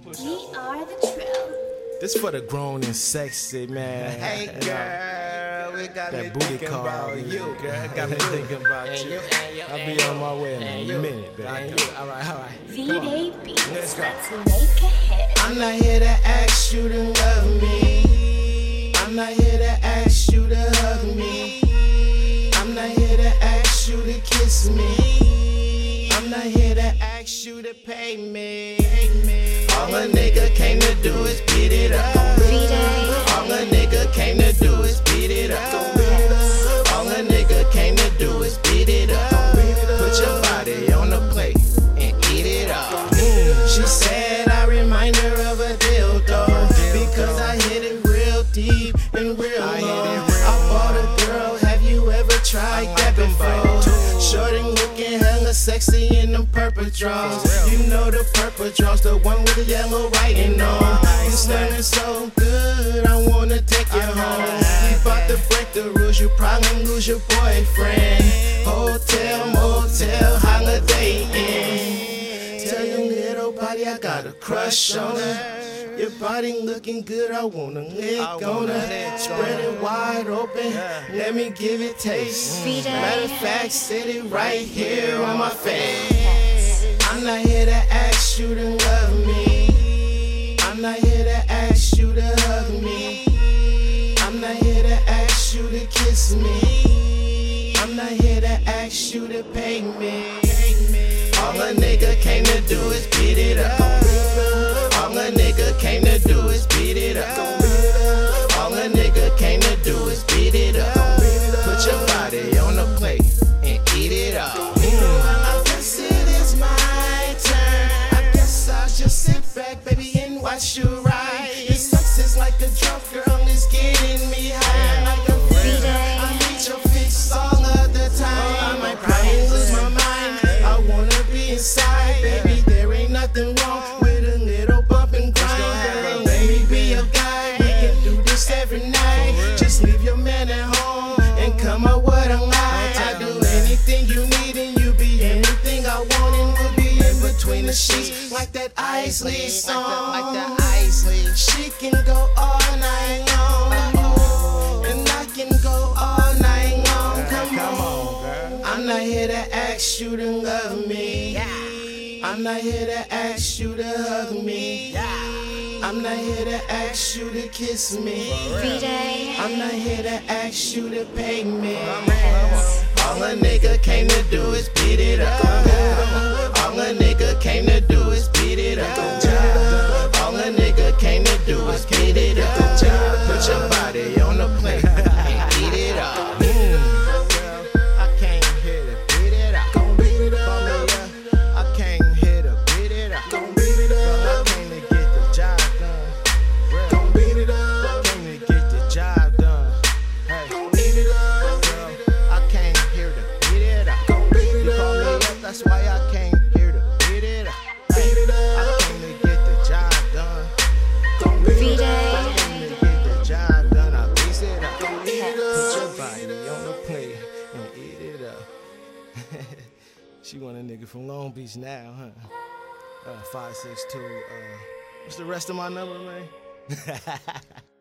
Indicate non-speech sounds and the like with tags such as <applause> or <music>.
We are the trill. This for the grown and sexy, man. Hey girl, we got me That booty thinking call, about you, you. girl. Got me thinking about And you. you, and you, I'll and be you, on my way in a minute, baby. All right, all right. V-Day Beats. Let's go. Let's make a hit. I'm not here to ask you to love me. I'm not here to ask you to hug me. I'm not here to ask you to kiss me. I'm not here to ask you to pay me. All a nigga came to do is beat it up. V-Day. All a nigga came to do is beat it up. All a nigga came to do is beat it up. Put your body on the plate and eat it up. She said I remind her of a dildo because I hit it real deep and real low. I bought a girl. Have you ever tried that before? Short and looking hella sexy in them purple draws. You know the purple draws, the one with the yellow writing on. You standing so good, I wanna take you home. You about to break the rules, you probably lose your boyfriend. Hotel, motel, holiday inn. Tell your little body I got a crush on her. Your body looking good, I wanna lick on her. Spread it wide open, let me give it taste. V-Day. Matter of fact, sit it right here on my face. I'm not here to ask you to love me. I'm not here to ask you to hug me. I'm not here to ask you to kiss me. I'm not here to ask you to pay me. All a nigga came to do is beat it up. Is a drunk girl, it's getting me high like a freak. I need your fix all of the time. I might probably lose my mind. I wanna be inside, baby. There ain't nothing wrong with a little bump and grind. Girl, let me be your guy. We can do this every night. Just leave your man at home and come up what I like. I do anything you need and you be anything I want and we'll be in between the sheets like that Isley song. Like that Isley. She can go I'm not here to ask you to love me. I'm not here to ask you to hug me. I'm not here to ask you to kiss me. I'm not here to ask you to pay me. All a nigga came to do is beat it up. All a nigga came to do is beat it up. All a nigga came to do is beat it up. <laughs> she want a nigga from Long Beach now, huh? Uh, 562. Uh, what's the rest of my number, man? <laughs>